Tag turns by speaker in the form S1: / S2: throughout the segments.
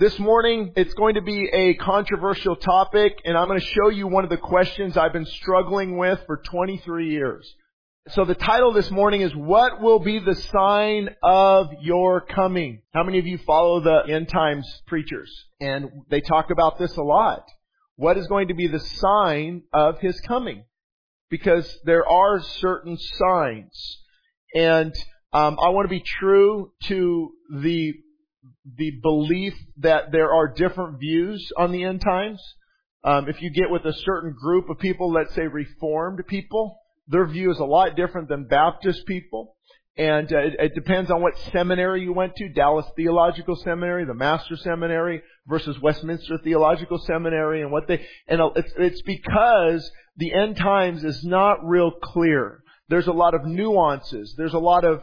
S1: This morning, it's going to be a controversial topic, and I'm going to show you one of the questions I've been struggling with for 23 years. So the title this morning is, What will be the sign of your coming? How many of you follow the end times preachers? And they talk about this a lot. What is going to be the sign of his coming? Because there are certain signs. And um, I want to be true to the the belief that there are different views on the end times. Um, if you get with a certain group of people, let's say Reformed people, their view is a lot different than Baptist people. And uh, it, it depends on what seminary you went to, Dallas Theological Seminary, the Master Seminary versus Westminster Theological Seminary and what they, and it's, it's because the end times is not real clear. There's a lot of nuances. There's a lot of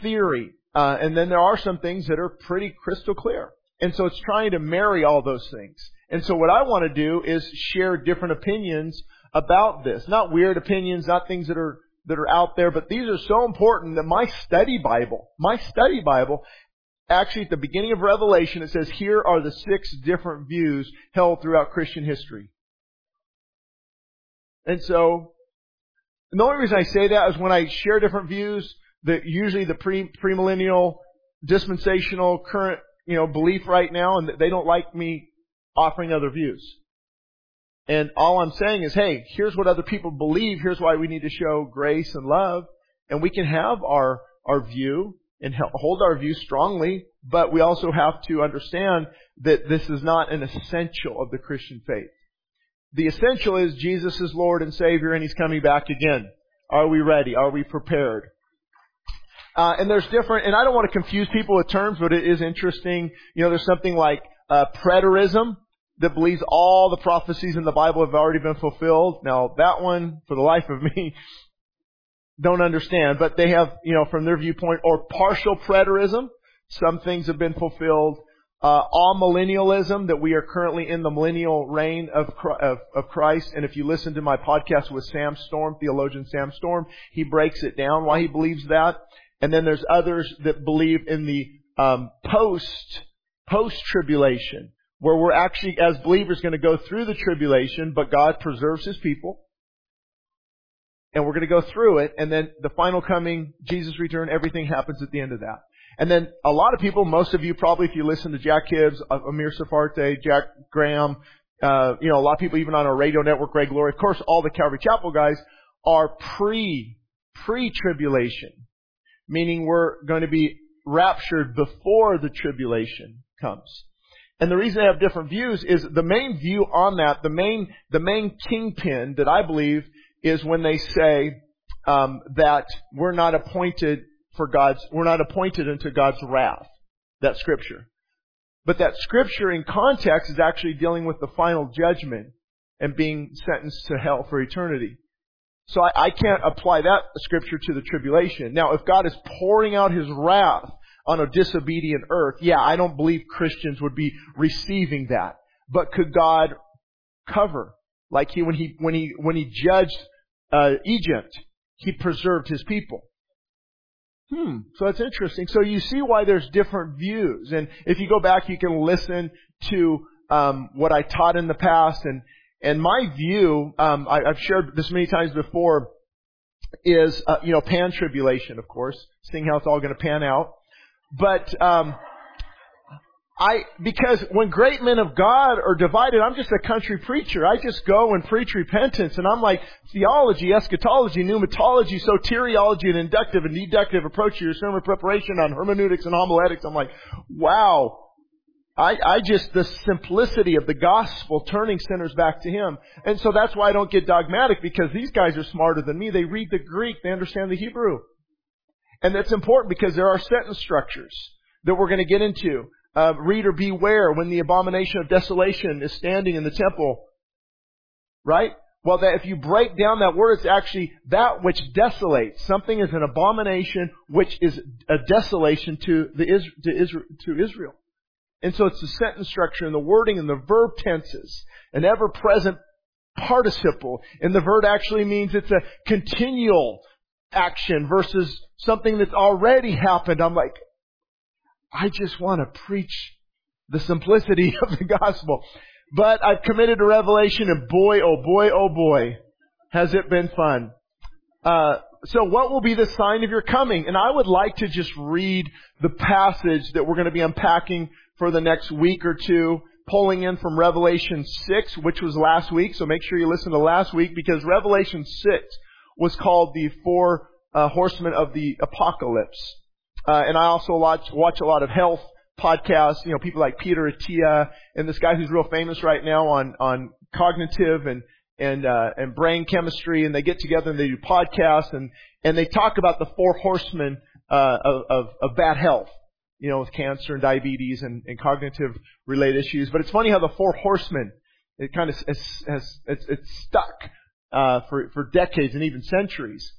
S1: theory. Uh, and then there are some things that are pretty crystal clear. And so it's trying to marry all those things. And so what I want to do is share different opinions about this. Not weird opinions, not things that are, that are out there, but these are so important that my study Bible, my study Bible, actually at the beginning of Revelation, it says here are the six different views held throughout Christian history. And so, and the only reason I say that is when I share different views, the usually the pre premillennial dispensational current you know belief right now, and they don't like me offering other views. And all I'm saying is, hey, here's what other people believe. Here's why we need to show grace and love, and we can have our our view and hold our view strongly, but we also have to understand that this is not an essential of the Christian faith. The essential is Jesus is Lord and Savior and He's coming back again. Are we ready? Are we prepared? Uh, and there's different, and I don't want to confuse people with terms, but it is interesting. You know, there's something like uh, preterism that believes all the prophecies in the Bible have already been fulfilled. Now, that one, for the life of me, don't understand. But they have, you know, from their viewpoint, or partial preterism. Some things have been fulfilled. Uh, millennialism that we are currently in the millennial reign of, of, of Christ. And if you listen to my podcast with Sam Storm, theologian Sam Storm, he breaks it down why he believes that. And then there's others that believe in the um, post post tribulation, where we're actually as believers going to go through the tribulation, but God preserves His people, and we're going to go through it, and then the final coming, Jesus' return, everything happens at the end of that. And then a lot of people, most of you probably, if you listen to Jack Hibbs, uh, Amir Tsarfati, Jack Graham, uh, you know, a lot of people even on our radio network, Greg Laurie, of course, all the Calvary Chapel guys are pre pre tribulation meaning we're going to be raptured before the tribulation comes. And the reason I have different views is the main view on that, the main, the main kingpin that I believe is when they say um, that we're not appointed for God's, we're not appointed unto God's wrath. That scripture. But that scripture in context is actually dealing with the final judgment and being sentenced to hell for eternity. So I, I can't apply that scripture to the tribulation. Now, if God is pouring out His wrath on a disobedient earth, yeah, I don't believe Christians would be receiving that. But could God cover? Like he, when he, when he, when he judged, uh, Egypt, he preserved his people. Hmm. So that's interesting. So you see why there's different views. And if you go back, you can listen to, um, what I taught in the past and, and my view, um, I, have shared this many times before, is uh, you know pan tribulation, of course, seeing how it's all going to pan out. But um, I because when great men of God are divided, I'm just a country preacher. I just go and preach repentance, and I'm like theology, eschatology, pneumatology, soteriology, and inductive and deductive approach to your sermon preparation on hermeneutics and homiletics. I'm like, wow, I, I just, the simplicity of the gospel turning sinners back to Him. And so that's why I don't get dogmatic because these guys are smarter than me. They read the Greek, they understand the Hebrew. And that's important because there are sentence structures that we're going to get into. Uh, reader beware when the abomination of desolation is standing in the temple. Right? Well, that if you break down that word, it's actually that which desolates. Something is an abomination which is a desolation to the to Israel. And so it's the sentence structure and the wording and the verb tenses, an ever-present participle. And the verb actually means it's a continual action versus something that's already happened. I'm like, I just want to preach the simplicity of the gospel. But I've committed to Revelation and boy, oh boy, oh boy, has it been fun. Uh, so what will be the sign of your coming? And I would like to just read the passage that we're going to be unpacking for the next week or two, pulling in from Revelation 6, which was last week. So make sure you listen to last week because Revelation 6 was called the four uh, horsemen of the apocalypse. Uh, and I also watch, watch a lot of health podcasts, you know, people like Peter Attia and this guy who's real famous right now on, on cognitive and, and, uh, and brain chemistry and they get together and they do podcasts and, and they talk about the four horsemen, uh, of, of, of bad health. You know, with cancer and diabetes and, and cognitive related issues. But it's funny how the four horsemen, it kind of has, it's, it's stuck, uh, for, for decades and even centuries.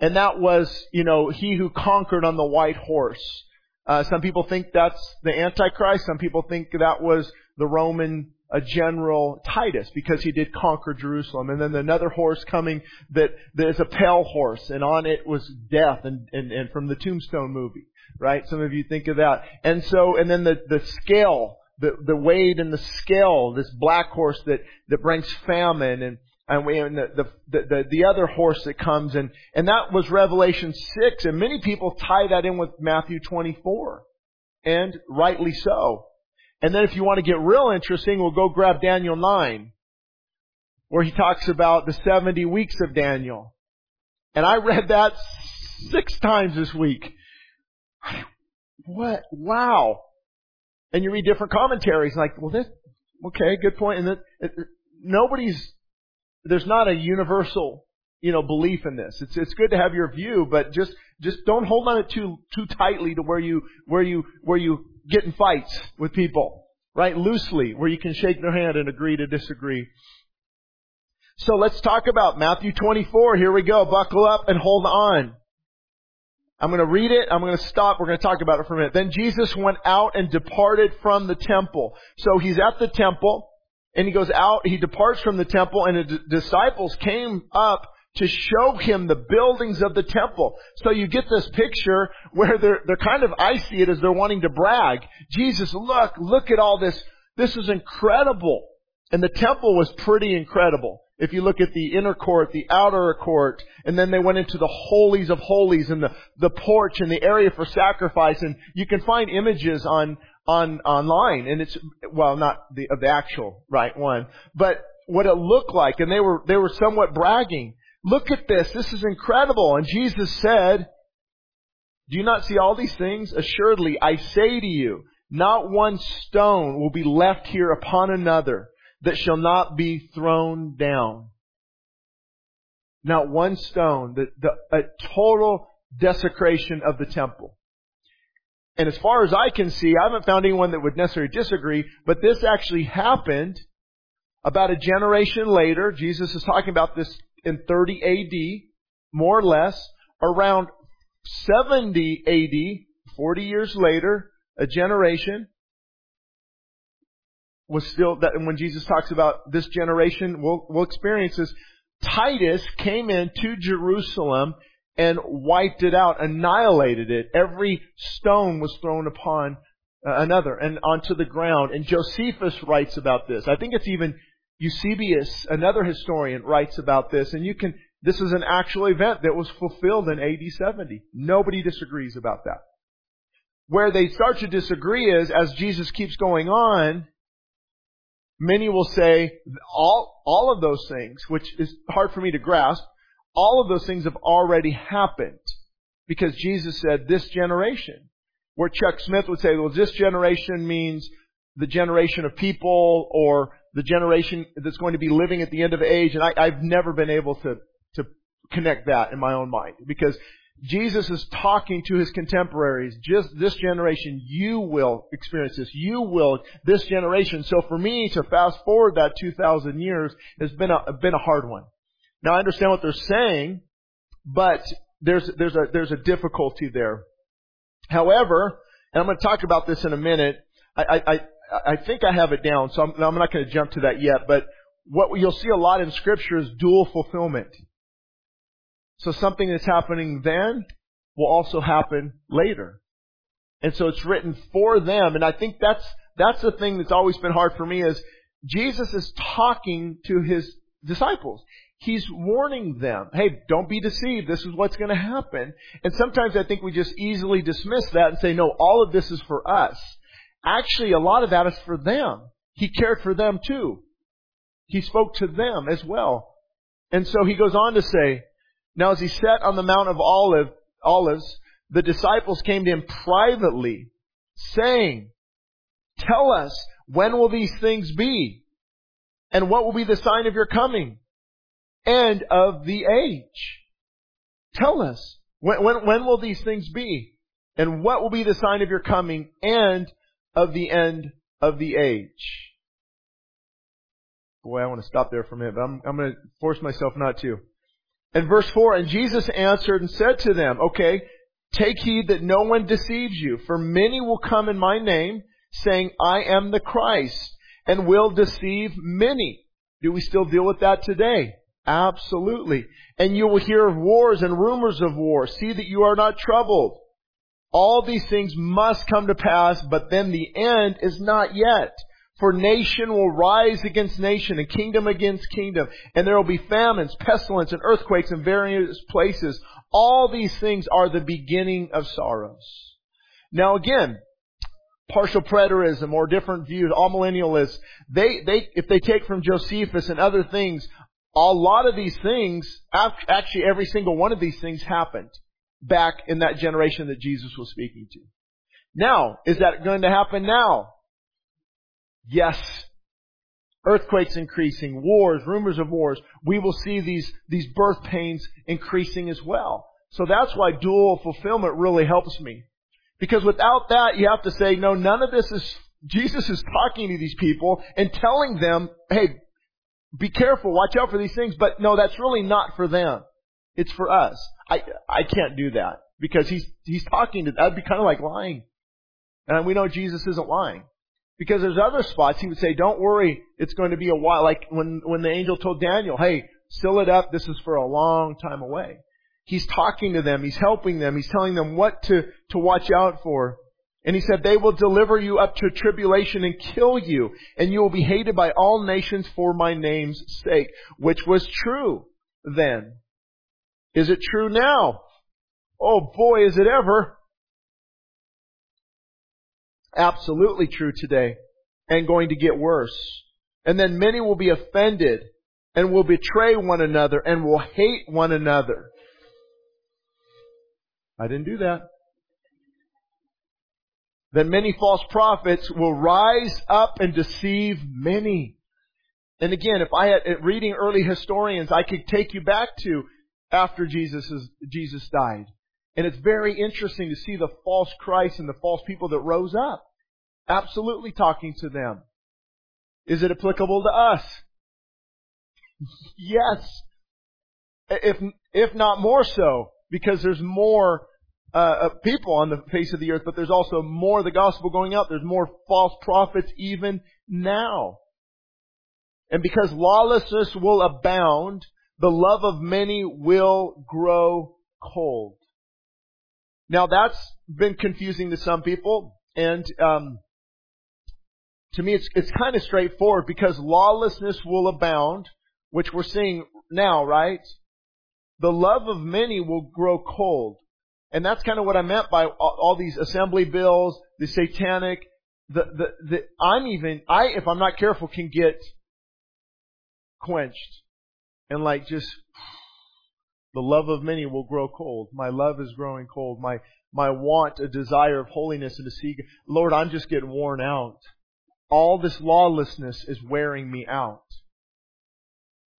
S1: And that was, you know, he who conquered on the white horse. Uh, some people think that's the Antichrist. Some people think that was the Roman uh, general Titus because he did conquer Jerusalem. And then another horse coming that, that is a pale horse and on it was death and, and, and from the Tombstone movie, right? Some of you think of that. And so, and then the, the scale, the, the weight and the scale, this black horse that, that brings famine and, and we and the, the, the the other horse that comes and and that was Revelation six, and many people tie that in with Matthew twenty four, and rightly so. And then if you want to get real interesting, we'll go grab Daniel nine, where he talks about the seventy weeks of Daniel, and I read that six times this week. What? Wow! And you read different commentaries, like, well, this okay, good point. and that, nobody's there's not a universal, you know, belief in this. It's it's good to have your view, but just just don't hold on it too too tightly to where you where you where you get in fights with people, right? Loosely, where you can shake their hand and agree to disagree. So let's talk about Matthew 24. Here we go. Buckle up and hold on. I'm going to read it. I'm going to stop. We're going to talk about it for a minute. Then Jesus went out and departed from the temple. So he's at the temple and he goes out, he departs from the temple, and the disciples came up to show him the buildings of the temple. So you get this picture where they're, they're kind of, I see it as they're wanting to brag. Jesus, look, look at all this. This is incredible. And the temple was pretty incredible. If you look at the inner court, the outer court, and then they went into the holies of holies and the, the porch and the area for sacrifice, and you can find images on, on online, and it's well, not the of the actual right one, but what it looked like, and they were they were somewhat bragging. Look at this! This is incredible. And Jesus said, "Do you not see all these things? Assuredly, I say to you, not one stone will be left here upon another that shall not be thrown down." Not one stone. The, the a total desecration of the temple. And as far as I can see, I haven't found anyone that would necessarily disagree, but this actually happened about a generation later. Jesus is talking about this in 30 AD, more or less. Around 70 AD, 40 years later, a generation was still that when Jesus talks about this generation will will experience this. Titus came into Jerusalem and wiped it out, annihilated it. Every stone was thrown upon uh, another and onto the ground. And Josephus writes about this. I think it's even Eusebius, another historian, writes about this. And you can, this is an actual event that was fulfilled in AD 70. Nobody disagrees about that. Where they start to disagree is, as Jesus keeps going on, many will say all, all of those things, which is hard for me to grasp, all of those things have already happened. Because Jesus said, this generation. Where Chuck Smith would say, well, this generation means the generation of people or the generation that's going to be living at the end of age. And I, have never been able to, to connect that in my own mind. Because Jesus is talking to his contemporaries. Just this generation, you will experience this. You will, this generation. So for me to fast forward that 2,000 years has been a, been a hard one. Now I understand what they're saying, but there's, there's a, there's a difficulty there. However, and I'm going to talk about this in a minute, I, I, I think I have it down, so I'm, I'm not going to jump to that yet, but what you'll see a lot in scripture is dual fulfillment. So something that's happening then will also happen later. And so it's written for them, and I think that's, That's the thing that's always been hard for me is Jesus is talking to his disciples. He's warning them, hey, don't be deceived. This is what's going to happen. And sometimes I think we just easily dismiss that and say, no, all of this is for us. Actually, a lot of that is for them. He cared for them too. He spoke to them as well. And so he goes on to say, now as he sat on the Mount of Olive, Olives, the disciples came to him privately, saying, Tell us, when will these things be? And what will be the sign of your coming? And of the age? Tell us, when, when, when will these things be? And what will be the sign of your coming and of the end of the age? Boy, I want to stop there for a minute, but I'm, I'm going to force myself not to. And verse 4, and Jesus answered and said to them, okay, take heed that no one deceives you, for many will come in my name, saying, I am the Christ, and will deceive many. Do we still deal with that today? Absolutely. And you will hear of wars and rumors of war. See that you are not troubled. All these things must come to pass, but then the end is not yet. For nation will rise against nation and kingdom against kingdom, and there will be famines, pestilence, and earthquakes in various places. All these things are the beginning of sorrows. Now again, partial preterism or different views, amillennialists, they, they, if they take from Josephus and other things, a lot of these things, actually every single one of these things happened back in that generation that Jesus was speaking to. Now, is that going to happen now? Yes. Earthquakes increasing, wars, rumors of wars. We will see these, these birth pains increasing as well. So that's why dual fulfillment really helps me. Because without that, you have to say, no, none of this is, Jesus is talking to these people and telling them, hey, be careful, watch out for these things, but no, that's really not for them. It's for us. I, I can't do that because he's, he's talking to, that'd be kind of like lying. And we know Jesus isn't lying. Because there's other spots he would say, don't worry, it's going to be a while. Like when, when the angel told Daniel, hey, seal it up, this is for a long time away. He's talking to them, he's helping them, he's telling them what to, to watch out for. And he said, they will deliver you up to tribulation and kill you, and you will be hated by all nations for my name's sake. Which was true then. Is it true now? Oh boy, is it ever. Absolutely true today and going to get worse. And then many will be offended and will betray one another and will hate one another. I didn't do that. Then many false prophets will rise up and deceive many. And again, if I had reading early historians, I could take you back to after Jesus Jesus died. And it's very interesting to see the false Christ and the false people that rose up. Absolutely talking to them. Is it applicable to us? yes. If, if not more so, because there's more uh, people on the face of the earth, but there's also more the gospel going out. There's more false prophets even now. And because lawlessness will abound, the love of many will grow cold. Now that's been confusing to some people, and um, to me it's, it's kind of straightforward because lawlessness will abound, which we're seeing now, right? The love of many will grow cold. And that's kind of what I meant by all, all these assembly bills, the satanic, the, the, the, I'm even, I, if I'm not careful, can get quenched. And like just, the love of many will grow cold. My love is growing cold. My, my want, a desire of holiness and to see, Lord, I'm just getting worn out. All this lawlessness is wearing me out.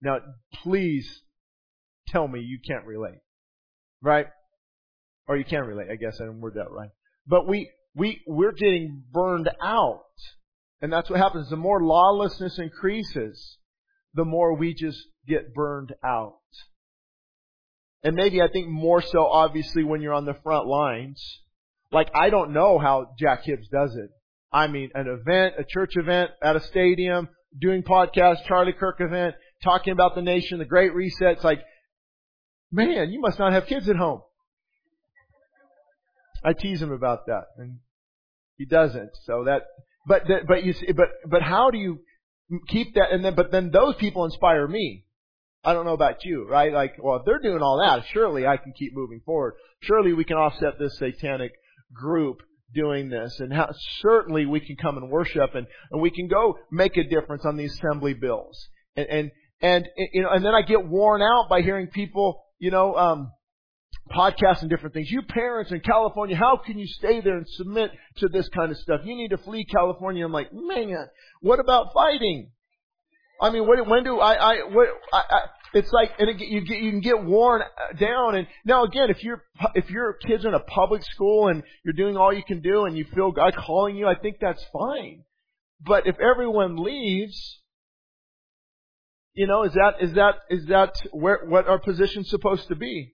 S1: Now, please tell me you can't relate. Right? Or you can't relate, I guess I didn't word that right. But we, we, we're getting burned out. And that's what happens. The more lawlessness increases, the more we just get burned out. And maybe I think more so obviously when you're on the front lines. Like I don't know how Jack Hibbs does it. I mean, an event, a church event at a stadium, doing podcasts, Charlie Kirk event, talking about the nation, the Great Reset. It's like, man, you must not have kids at home. I tease him about that, and he doesn't. So that But but you see, but but how do you keep that? And then but then those people inspire me. I don't know about you, right? Like, well, if they're doing all that, surely I can keep moving forward. Surely we can offset this satanic group doing this, and how, certainly we can come and worship, and, and we can go make a difference on the assembly bills, and and and you know, and then I get worn out by hearing people, you know, um, podcasts and different things. You parents in California, how can you stay there and submit to this kind of stuff? You need to flee California. I'm like, man, what about fighting? I mean, when, when do I, I, what, I, I it's like, and it, you get, you can get worn uh, down. And now again, if you're, if your kids are in a public school and you're doing all you can do and you feel God calling you, I think that's fine. But if everyone leaves, you know, is that, is that, is that where, what our position's supposed to be?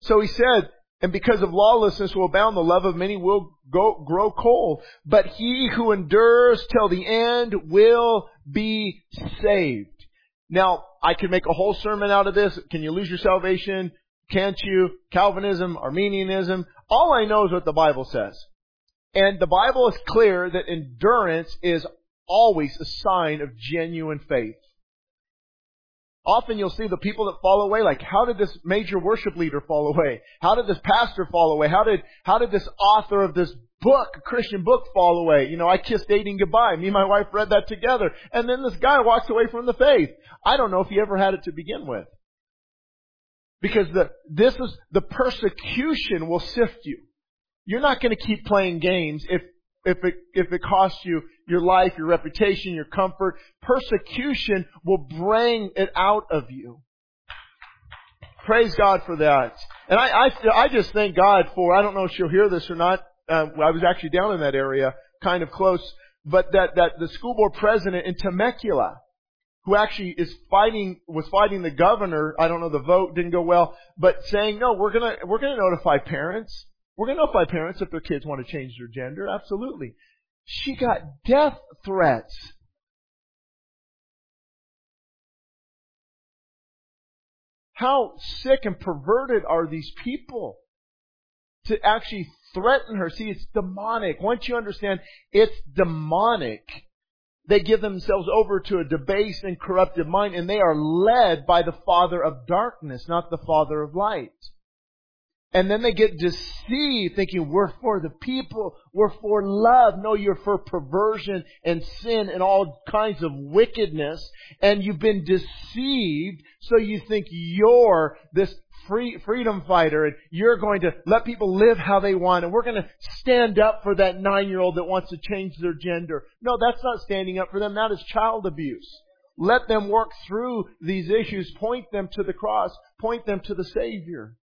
S1: So he said, and because of lawlessness will abound, the love of many will go, grow cold. But he who endures till the end will be saved. Now, I could make a whole sermon out of this. Can you lose your salvation? Can't you? Calvinism, Arminianism. All I know is what the Bible says. And the Bible is clear that endurance is always a sign of genuine faith. Often you'll see the people that fall away, like, how did this major worship leader fall away? How did this pastor fall away? How did, how did this author of this book, Christian book, fall away? You know, I kissed dating goodbye. Me and my wife read that together. And then this guy walks away from the faith. I don't know if he ever had it to begin with. Because the, this is, the persecution will sift you. You're not going to keep playing games if if it, if it costs you your life, your reputation, your comfort, persecution will bring it out of you. Praise God for that. And I, I, I just thank God for, I don't know if she'll hear this or not, uh, I was actually down in that area, kind of close, but that, that the school board president in Temecula, who actually is fighting, was fighting the governor, I don't know, the vote didn't go well, but saying, no, we're gonna, we're gonna notify parents. We're going to notify parents if their kids want to change their gender. Absolutely. She got death threats. How sick and perverted are these people to actually threaten her? See, it's demonic. Once you understand it's demonic, they give themselves over to a debased and corrupted mind and they are led by the father of darkness, not the father of light. And then they get deceived thinking we're for the people, we're for love. No, you're for perversion and sin and all kinds of wickedness. And you've been deceived so you think you're this free, freedom fighter and you're going to let people live how they want and we're going to stand up for that nine year old that wants to change their gender. No, that's not standing up for them. That is child abuse. Let them work through these issues. Point them to the cross. Point them to the Savior.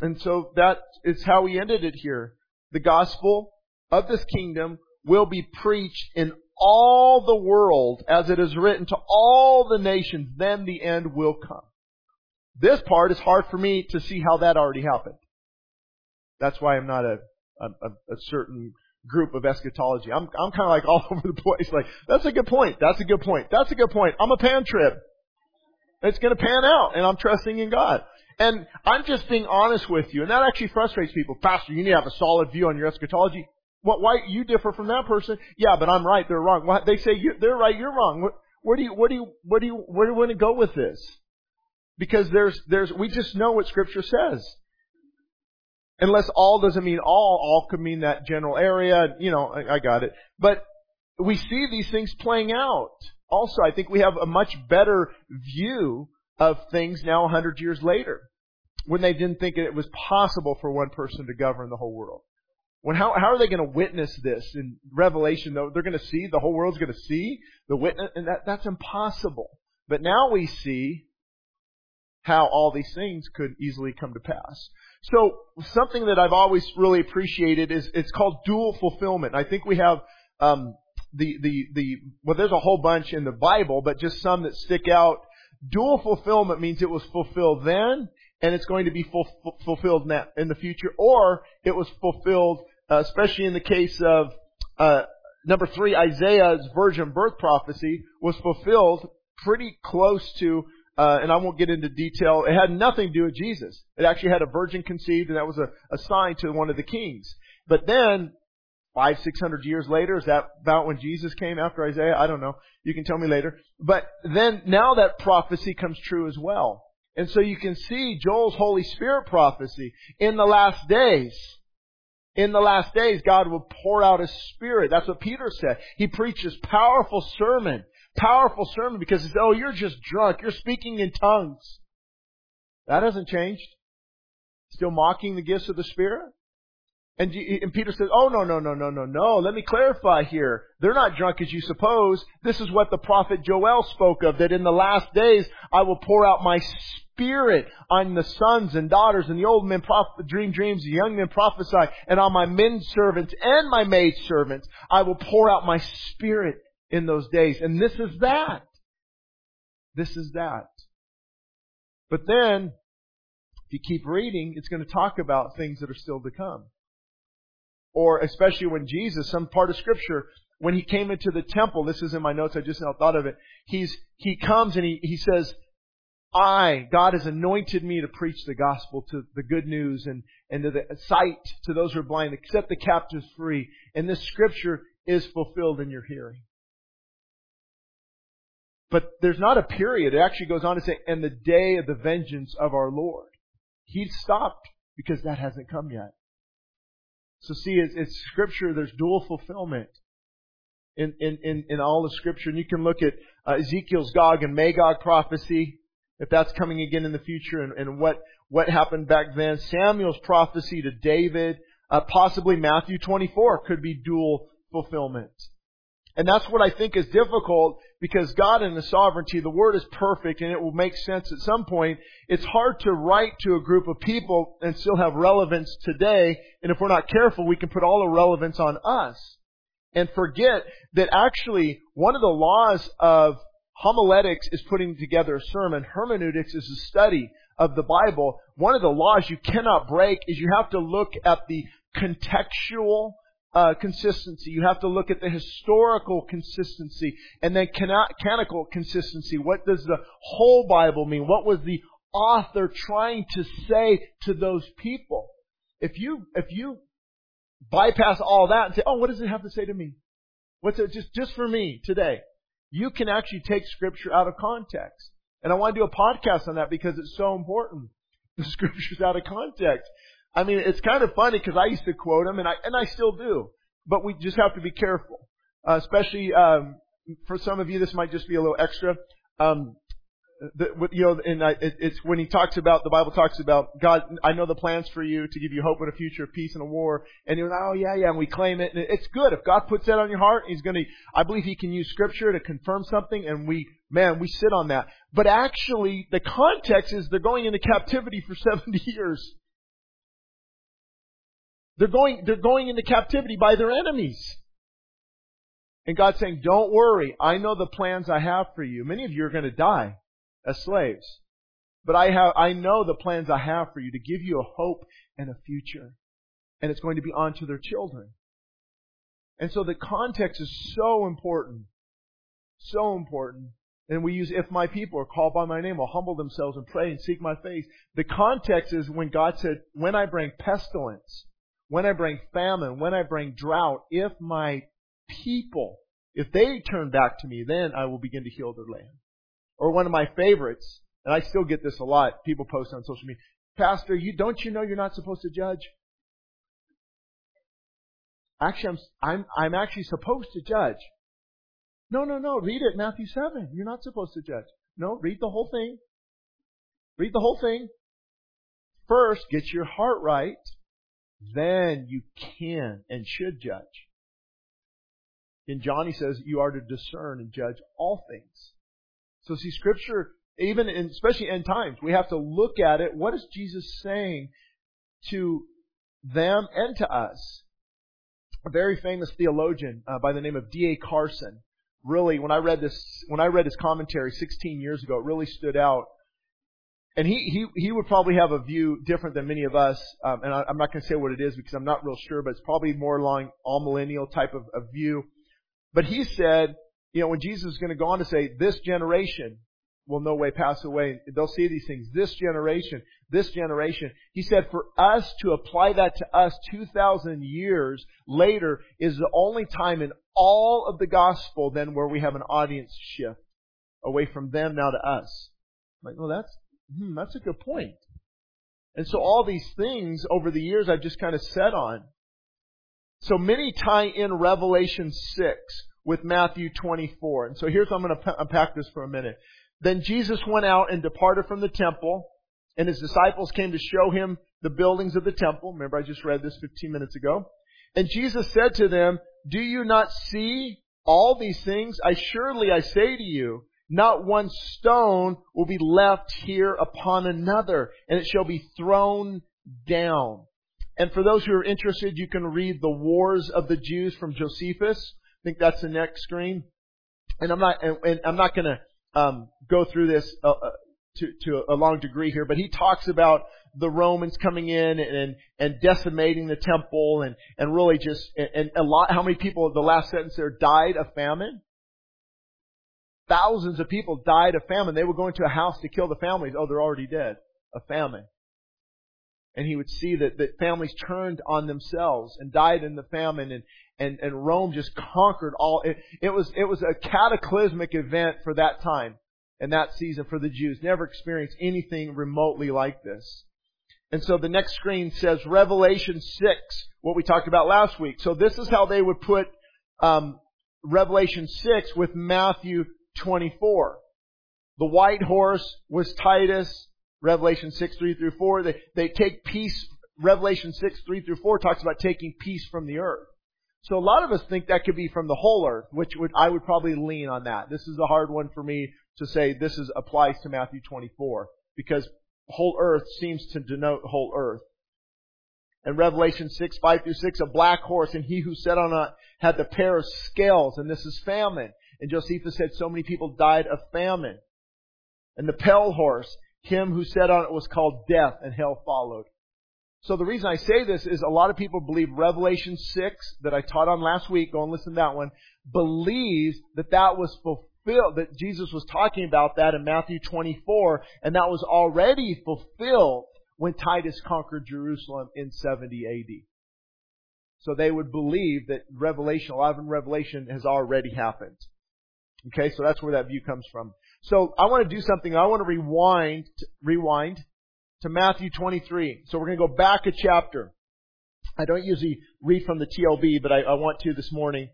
S1: And so that is how we ended it here. The gospel of this kingdom will be preached in all the world as it is written to all the nations, then the end will come. This part is hard for me to see how that already happened. That's why I'm not a, a, a certain group of eschatology. I'm, I'm kind of like all over the place. Like, that's a good point. That's a good point. That's a good point. I'm a pan trib. It's going to pan out, and I'm trusting in God. And I'm just being honest with you, and that actually frustrates people. Pastor, you need to have a solid view on your eschatology. What, why you differ from that person? Yeah, but I'm right, they're wrong. Well, they say you, they're right, you're wrong. Where, where do you, where do you, where do you, where do you want to go with this? Because there's, there's, we just know what Scripture says. Unless all doesn't mean all, all could mean that general area. You know, I, I got it. But we see these things playing out. Also, I think we have a much better view of things now a hundred years later when they didn't think it was possible for one person to govern the whole world. When how how are they going to witness this in Revelation? Though they're going to see the whole world's going to see the witness, and that that's impossible. But now we see how all these things could easily come to pass. So something that I've always really appreciated is it's called dual fulfillment. I think we have um, the the the well, there's a whole bunch in the Bible, but just some that stick out. Dual fulfillment means it was fulfilled then and it's going to be fulfilled now, in the future, or it was fulfilled, uh, especially in the case of uh, number three, Isaiah's virgin birth prophecy was fulfilled pretty close to, uh, and I won't get into detail. It had nothing to do with Jesus. It actually had a virgin conceived, and that was a, a sign to one of the kings. But then five, six hundred years later? Is that about when Jesus came after Isaiah? I don't know. You can tell me later. But then now that prophecy comes true as well. And so you can see Joel's Holy Spirit prophecy in the last days. In the last days, God will pour out His Spirit. That's what Peter said. He preaches powerful sermon. Powerful sermon because said, oh, you're just drunk. You're speaking in tongues. That hasn't changed. Still mocking the gifts of the Spirit? And, and Peter says, oh no, no, no, no, no, no. Let me clarify here. They're not drunk as you suppose. This is what the prophet Joel spoke of, that in the last days I will pour out my spirit on the sons and daughters and the old men prophet, dream dreams, the young men prophesy, and on my men servants and my maid servants I will pour out my spirit in those days. And this is that. This is that. But then, if you keep reading, it's going to talk about things that are still to come. Or especially when Jesus, some part of scripture, when he came into the temple, this is in my notes, I just now thought of it, he's, he comes and he, he says, I, God has anointed me to preach the gospel to the good news and, and to the sight to those who are blind, set the captives free. And this scripture is fulfilled in your hearing. But there's not a period. It actually goes on to say, and the day of the vengeance of our Lord. He stopped because that hasn't come yet. So see, it's, it's scripture, there's dual fulfillment in, in, in, in all the scripture. And you can look at uh, Ezekiel's Gog and Magog prophecy, if that's coming again in the future and, and what, what happened back then. Samuel's prophecy to David, uh, possibly Matthew 24 could be dual fulfillment. And that's what I think is difficult because God in His sovereignty, the Word is perfect and it will make sense at some point. It's hard to write to a group of people and still have relevance today. And if we're not careful, we can put all the relevance on us and forget that actually one of the laws of homiletics is putting together a sermon. Hermeneutics is a study of the Bible. One of the laws you cannot break is you have to look at the contextual uh, consistency. You have to look at the historical consistency and then canonical consistency. What does the whole Bible mean? What was the author trying to say to those people? If you, if you bypass all that and say, oh, what does it have to say to me? What's it just, just for me today? You can actually take scripture out of context. And I want to do a podcast on that because it's so important. The scripture's out of context. I mean, it's kind of funny because I used to quote them, and I and I still do. But we just have to be careful, uh, especially um, for some of you. This might just be a little extra. Um, the, you know, and I, it, it's when he talks about the Bible talks about God. I know the plans for you to give you hope in a future of peace and a war. And you're like, oh yeah, yeah, and we claim it. And it's good if God puts that on your heart. He's to. I believe He can use Scripture to confirm something, and we, man, we sit on that. But actually, the context is they're going into captivity for 70 years. They're going, they're going into captivity by their enemies. And God's saying, don't worry. I know the plans I have for you. Many of you are going to die as slaves. But I have, I know the plans I have for you to give you a hope and a future. And it's going to be onto their children. And so the context is so important. So important. And we use, if my people are called by my name, will humble themselves and pray and seek my face. The context is when God said, when I bring pestilence, when I bring famine, when I bring drought, if my people, if they turn back to me, then I will begin to heal their land. Or one of my favorites, and I still get this a lot, people post on social media, Pastor, you don't you know you're not supposed to judge? Actually, I'm, I'm, I'm actually supposed to judge. No, no, no. Read it, Matthew 7. You're not supposed to judge. No, read the whole thing. Read the whole thing. First, get your heart right then you can and should judge. In John, he says you are to discern and judge all things. So see, scripture, even in, especially end times, we have to look at it. What is Jesus saying to them and to us? A very famous theologian uh, by the name of D.A. Carson. Really, when I read this, when I read his commentary 16 years ago, it really stood out and he, he, he would probably have a view different than many of us. Um, and I, am not going to say what it is because I'm not real sure, but it's probably more along amillennial type of, of view. But he said, you know, when Jesus is going to go on to say, this generation will no way pass away. They'll see these things. This generation, this generation. He said for us to apply that to us 2,000 years later is the only time in all of the gospel then where we have an audience shift away from them now to us. I'm like, well, that's, hmm, that's a good point. And so all these things over the years I've just kind of set on. So many tie in Revelation 6 with Matthew 24. And so here's I'm going to unpack this for a minute. Then Jesus went out and departed from the temple, and his disciples came to show him the buildings of the temple. Remember, I just read this 15 minutes ago. And Jesus said to them, Do you not see all these things? I surely I say to you, not one stone will be left here upon another, and it shall be thrown down. And for those who are interested, you can read The Wars of the Jews from Josephus. I think that's the next screen. And I'm not, and, I'm not going to um, go through this uh, uh, to, to a long degree here, but he talks about the Romans coming in and and decimating the temple and and really just and, and a lot. How many people? The last sentence there died of famine. Thousands of people died of famine. They were going to a house to kill the families. Oh, they're already dead of famine and he would see that, that families turned on themselves and died in the famine and, and, and Rome just conquered all. It, it was, it was a cataclysmic event for that time and that season for the Jews. Never experienced anything remotely like this. And so the next screen says Revelation 6, what we talked about last week. So this is how they would put um, Revelation 6 with Matthew 24. The white horse was Titus. Revelation 6, 3 through 4. They, they take peace. Revelation 6, 3 through 4 talks about taking peace from the earth. So a lot of us think that could be from the whole earth, which would, I would probably lean on that. This is a hard one for me to say this is, applies to Matthew 24. Because whole earth seems to denote whole earth. In Revelation 6, 5 through 6, a black horse, and he who sat on it had the pair of scales, and this is famine. And Josephus said so many people died of famine. And the pale horse, him who sat on it was called death and hell followed. So the reason I say this is a lot of people believe Revelation 6 that I taught on last week, go and listen to that one, believes that that was fulfilled, that Jesus was talking about that in Matthew 24, and that was already fulfilled when Titus conquered Jerusalem in 70 AD. So they would believe that Revelation, a lot of Revelation has already happened. Okay, so that's where that view comes from. So I want to do something. I want to rewind, rewind to Matthew 23. So we're going to go back a chapter. I don't usually read from the TLB, but I, I want to this morning.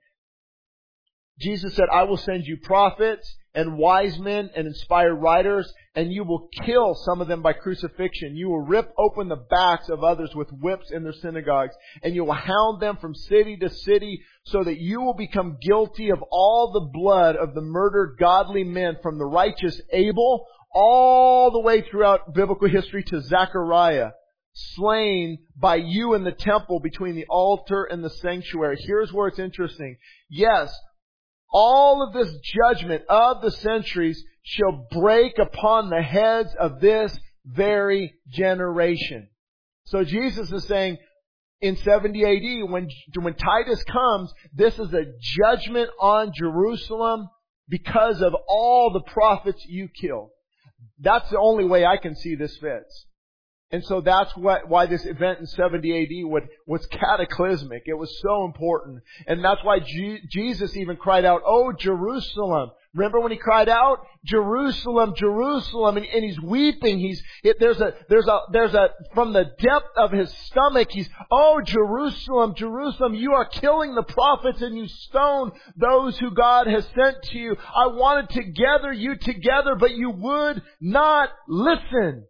S1: Jesus said, I will send you prophets and wise men and inspired writers, and you will kill some of them by crucifixion. You will rip open the backs of others with whips in their synagogues, and you will hound them from city to city, so that you will become guilty of all the blood of the murdered godly men from the righteous Abel all the way throughout biblical history to Zechariah slain by you in the temple between the altar and the sanctuary. Here's where it's interesting. Yes, all of this judgment of the centuries shall break upon the heads of this very generation. So Jesus is saying in 70 AD, when, when Titus comes, this is a judgment on Jerusalem because of all the prophets you killed. That's the only way I can see this fits. And so that's what, why this event in 70 AD would, was cataclysmic. It was so important. And that's why G- Jesus even cried out, Oh, Jerusalem. Remember when he cried out, Jerusalem, Jerusalem, and, and he's weeping. He's, it, there's a, there's a, there's a, from the depth of his stomach, he's, Oh, Jerusalem, Jerusalem, you are killing the prophets and you stone those who God has sent to you. I wanted to gather you together, but you would not listen.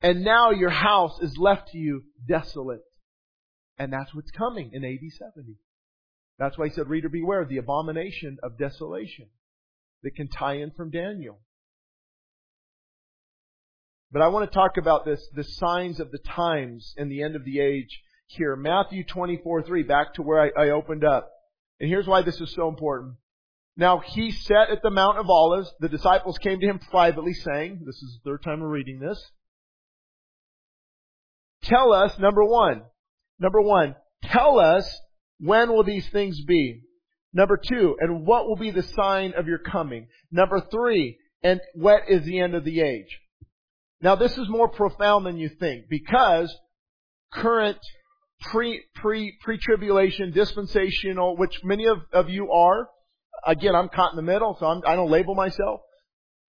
S1: And now your house is left to you desolate. And that's what's coming in AD 70. That's why he said, reader beware of the abomination of desolation that can tie in from Daniel. But I want to talk about this, the signs of the times and the end of the age here. Matthew 24, 3, back to where I, I opened up. And here's why this is so important. Now he sat at the Mount of Olives. The disciples came to him privately saying, this is the third time we're reading this, tell us, number one, number one, tell us when will these things be? Number two, and what will be the sign of your coming? Number three, and what is the end of the age. Now this is more profound than you think because current pre, pre, pre-tribulation, dispensational, which many of, of you are, again, I'm caught in the middle, so I'm, I do not label myself.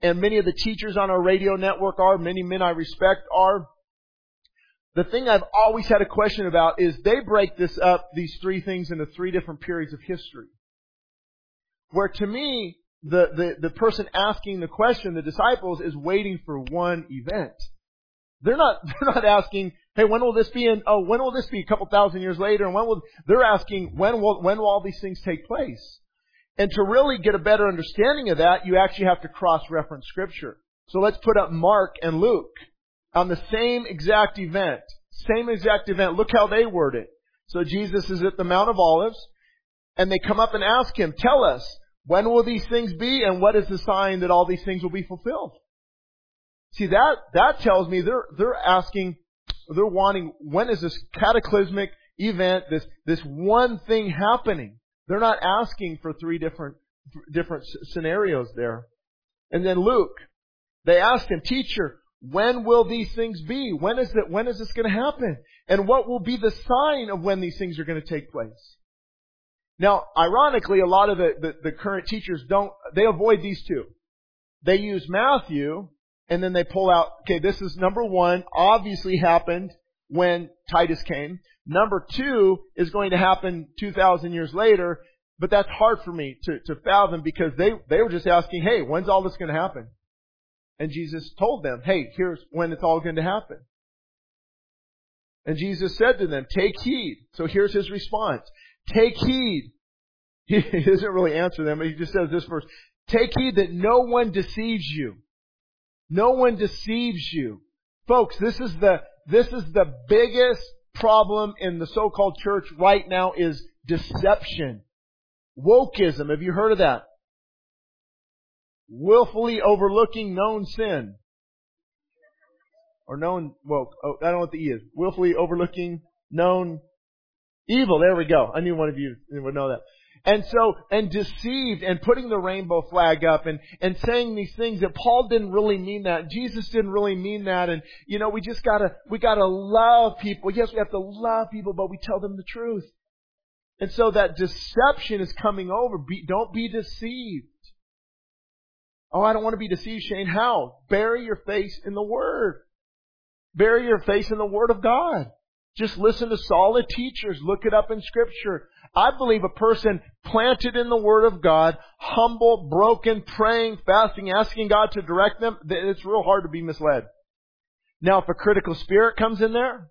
S1: And many of the teachers on our radio network are, many men I respect are. The thing I've always had a question about is they break this up, these three things into three different periods of history. Where to me, the, the, the person asking the question, the disciples, is waiting for one event. They're not, they're not asking, hey, when will this be in, oh, when will this be a couple thousand years later? And when will, they're asking, when will, when will all these things take place? And to really get a better understanding of that, you actually have to cross-reference scripture. So let's put up Mark and Luke on the same exact event. Same exact event. Look how they word it. So Jesus is at the Mount of Olives, and they come up and ask him, tell us, when will these things be and what is the sign that all these things will be fulfilled? See, that, that tells me they're, they're asking, they're wanting, when is this cataclysmic event, this, this one thing happening? They're not asking for three different, different scenarios there. And then Luke, they asked him, teacher, when will these things be? When is it, when is this going to happen? And what will be the sign of when these things are going to take place? Now, ironically, a lot of the, the, the, current teachers don't, they avoid these two. They use Matthew, and then they pull out, okay, this is number one, obviously happened when Titus came. Number two is going to happen 2,000 years later, but that's hard for me to, to fathom because they, they were just asking, hey, when's all this going to happen? And Jesus told them, hey, here's when it's all going to happen. And Jesus said to them, take heed. So here's his response. Take heed. He doesn't really answer them, but he just says this verse. Take heed that no one deceives you. No one deceives you. Folks, this is the, this is the biggest problem in the so-called church right now is deception. Wokeism. Have you heard of that? Willfully overlooking known sin. Or known, well, oh, I don't know what the E is. Willfully overlooking known Evil, there we go. I knew one of you would know that. And so, and deceived and putting the rainbow flag up and, and saying these things that Paul didn't really mean that. Jesus didn't really mean that. And, you know, we just gotta, we gotta love people. Yes, we have to love people, but we tell them the truth. And so that deception is coming over. Be, don't be deceived. Oh, I don't want to be deceived, Shane. How? Bury your face in the Word. Bury your face in the Word of God. Just listen to solid teachers. Look it up in scripture. I believe a person planted in the Word of God, humble, broken, praying, fasting, asking God to direct them, it's real hard to be misled. Now if a critical spirit comes in there,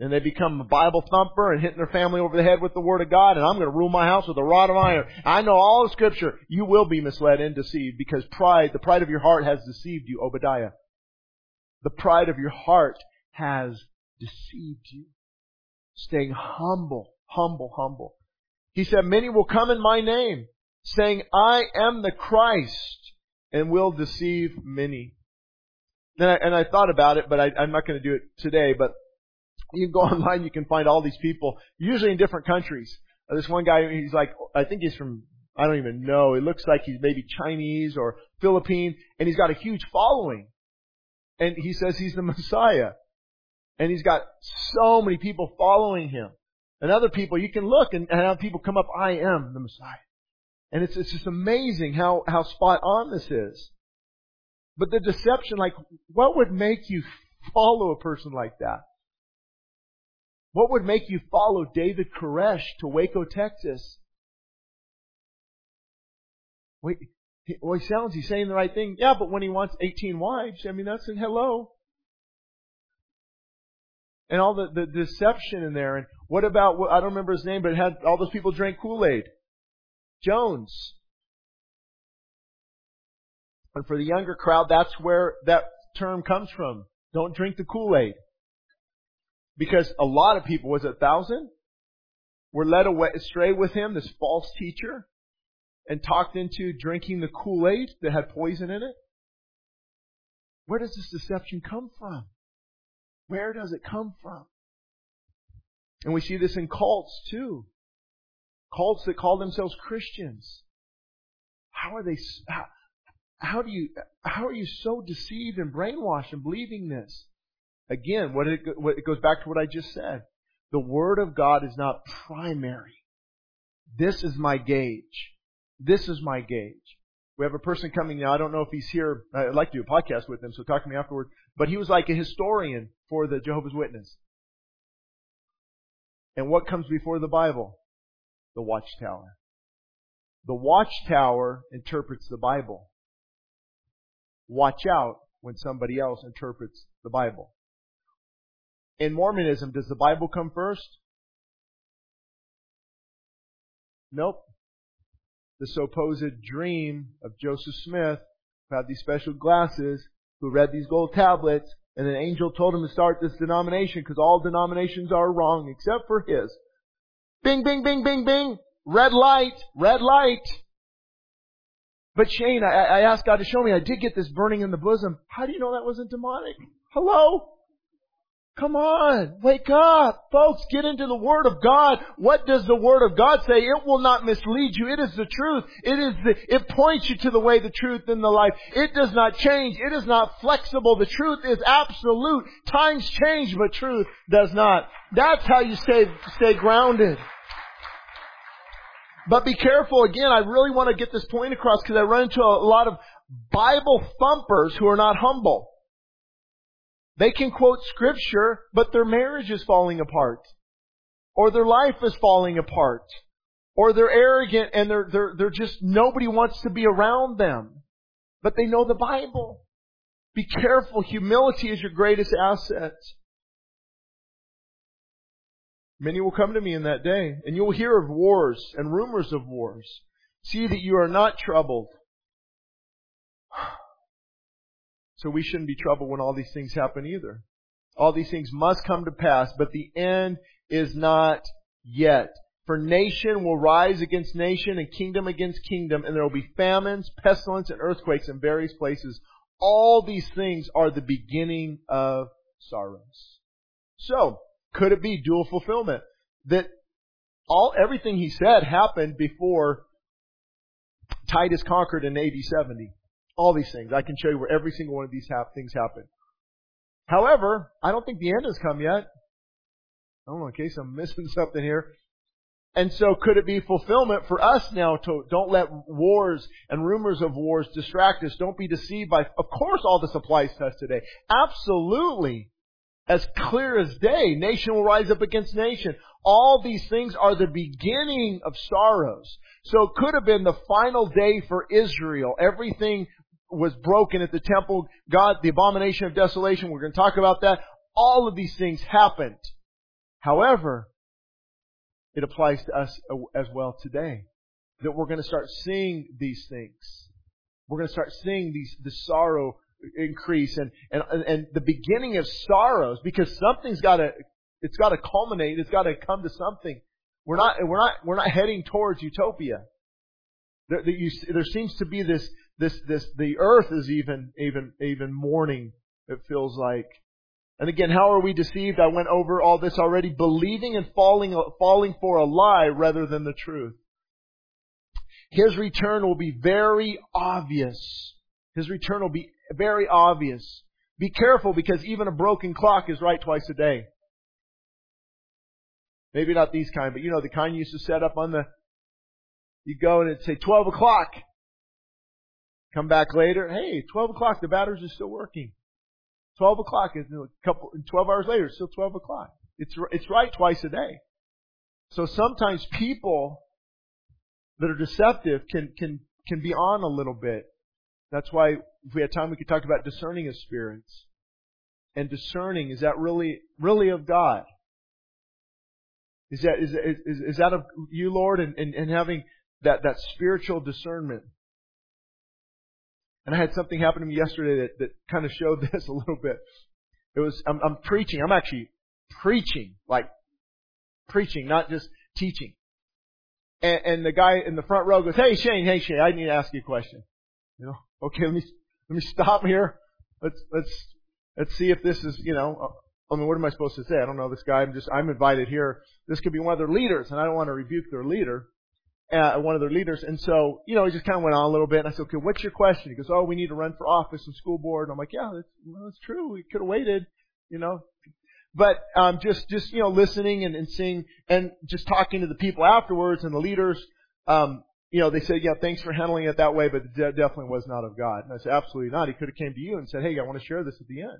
S1: and they become a Bible thumper and hitting their family over the head with the Word of God, and I'm going to rule my house with a rod of iron. I know all the Scripture. You will be misled and deceived because pride, the pride of your heart has deceived you, Obadiah. The pride of your heart has deceived you. Staying humble, humble, humble. He said, many will come in my name, saying, I am the Christ, and will deceive many. And I, and I thought about it, but I, I'm not going to do it today, but you can go online, you can find all these people, usually in different countries. Uh, this one guy, he's like, I think he's from, I don't even know, it looks like he's maybe Chinese or Philippine, and he's got a huge following. And he says he's the Messiah. And he's got so many people following him. And other people, you can look and, and have people come up, I am the Messiah. And it's, it's just amazing how, how spot on this is. But the deception, like, what would make you follow a person like that? What would make you follow David Koresh to Waco, Texas? Wait, well, he sounds, he's saying the right thing. Yeah, but when he wants 18 wives, I mean, that's in hello and all the, the deception in there. And what about, I don't remember his name, but had all those people drank Kool-Aid. Jones. And for the younger crowd, that's where that term comes from. Don't drink the Kool-Aid. Because a lot of people, was it a thousand? Were led away, astray with him, this false teacher, and talked into drinking the Kool-Aid that had poison in it. Where does this deception come from? Where does it come from? And we see this in cults too. Cults that call themselves Christians. How are they, how, how do you, how are you so deceived and brainwashed in believing this? Again, what it, what, it goes back to what I just said. The Word of God is not primary. This is my gauge. This is my gauge. We have a person coming now. I don't know if he's here. I'd like to do a podcast with him, so talk to me afterward. But he was like a historian for the Jehovah's Witness. And what comes before the Bible? The Watchtower. The Watchtower interprets the Bible. Watch out when somebody else interprets the Bible. In Mormonism, does the Bible come first? Nope. The supposed dream of Joseph Smith, who had these special glasses, who read these gold tablets, and an angel told him to start this denomination because all denominations are wrong except for his. Bing, bing, bing, bing, bing. Red light, red light. But Shane, I, I asked God to show me. I did get this burning in the bosom. How do you know that wasn't demonic? Hello? Come on, wake up. Folks, get into the Word of God. What does the Word of God say? It will not mislead you. It is the truth. It is the, it points you to the way, the truth, and the life. It does not change. It is not flexible. The truth is absolute. Times change, but truth does not. That's how you stay, stay grounded. But be careful again, I really want to get this point across because I run into a lot of Bible thumpers who are not humble. They can quote scripture, but their marriage is falling apart. Or their life is falling apart. Or they're arrogant and they're, they're, they're just, nobody wants to be around them. But they know the Bible. Be careful. Humility is your greatest asset. Many will come to me in that day, and you will hear of wars and rumors of wars. See that you are not troubled. So we shouldn't be troubled when all these things happen either. All these things must come to pass, but the end is not yet. For nation will rise against nation and kingdom against kingdom, and there will be famines, pestilence, and earthquakes in various places. All these things are the beginning of sorrows. So, could it be dual fulfillment? That all, everything he said happened before Titus conquered in AD 70. All these things. I can show you where every single one of these things happen. However, I don't think the end has come yet. I don't know, in case I'm missing something here. And so could it be fulfillment for us now to don't let wars and rumors of wars distract us. Don't be deceived by, of course all this applies to us today. Absolutely. As clear as day. Nation will rise up against nation. All these things are the beginning of sorrows. So it could have been the final day for Israel. Everything was broken at the temple. God, the abomination of desolation, we're going to talk about that. All of these things happened. However, it applies to us as well today. That we're going to start seeing these things. We're going to start seeing these, the sorrow increase and, and, and the beginning of sorrows because something's got to, it's got to culminate. It's got to come to something. We're not, we're not, we're not heading towards utopia. There, there, you, there seems to be this, this, this, the earth is even, even, even mourning, it feels like. And again, how are we deceived? I went over all this already, believing and falling, falling for a lie rather than the truth. His return will be very obvious. His return will be very obvious. Be careful because even a broken clock is right twice a day. Maybe not these kind, but you know, the kind you used to set up on the, you go and it'd say 12 o'clock. Come back later. Hey, 12 o'clock. The batteries are still working. 12 o'clock is a couple, 12 hours later, it's still 12 o'clock. It's, it's right twice a day. So sometimes people that are deceptive can, can, can be on a little bit. That's why if we had time we could talk about discerning of spirits. And discerning, is that really, really of God? Is that, is, is, is that of you, Lord, and, and, and having that, that spiritual discernment? And I had something happen to me yesterday that, that kind of showed this a little bit. It was, I'm, I'm preaching, I'm actually preaching, like preaching, not just teaching. And, and the guy in the front row goes, hey Shane, hey Shane, I need to ask you a question. You know, okay, let me, let me stop here. Let's, let's, let's see if this is, you know, I mean, what am I supposed to say? I don't know this guy. I'm just, I'm invited here. This could be one of their leaders, and I don't want to rebuke their leader. Uh, one of their leaders. And so, you know, he just kind of went on a little bit. And I said, okay, what's your question? He goes, oh, we need to run for office and school board. And I'm like, yeah, that's, well, that's true. We could have waited, you know. But um, just, just you know, listening and, and seeing and just talking to the people afterwards and the leaders. Um, you know, they said, yeah, thanks for handling it that way, but it definitely was not of God. And I said, absolutely not. He could have came to you and said, hey, I want to share this at the end.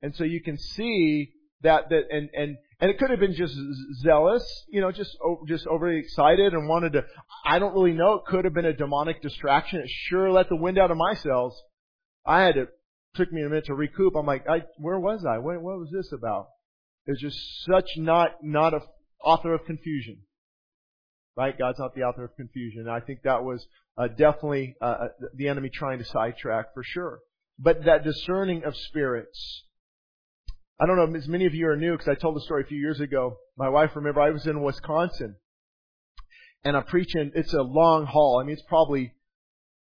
S1: And so you can see that, that, and, and, and it could have been just zealous, you know, just, just overly excited and wanted to, I don't really know. It could have been a demonic distraction. It sure let the wind out of my sails. I had to, took me a minute to recoup. I'm like, I, where was I? What, what was this about? It's just such not, not a author of confusion right? God's not the author of confusion. I think that was uh, definitely uh, uh, the enemy trying to sidetrack for sure. But that discerning of spirits. I don't know, as many of you are new, because I told the story a few years ago. My wife, remember, I was in Wisconsin, and I'm preaching. It's a long haul. I mean, it's probably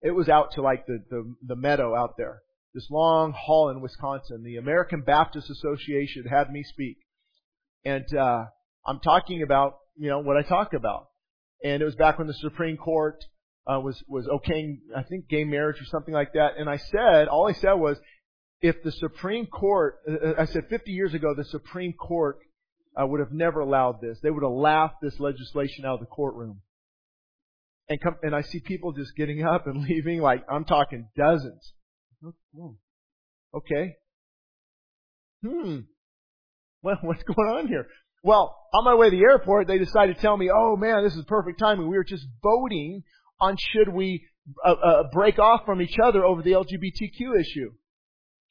S1: it was out to like the the, the meadow out there. This long haul in Wisconsin. The American Baptist Association had me speak, and uh, I'm talking about you know what I talk about and it was back when the Supreme Court uh, was was okaying, I think, gay marriage or something like that. And I said, all I said was, if the Supreme Court, uh, uh I said 50 years ago, the Supreme Court uh, would have never allowed this. They would have laughed this legislation out of the courtroom. And come, and I see people just getting up and leaving, like I'm talking dozens. Okay. Hmm. Well, what's going on here? Well, on my way to the airport, they decided to tell me, oh man, this is perfect timing. We were just voting on should we uh, uh, break off from each other over the LGBTQ issue.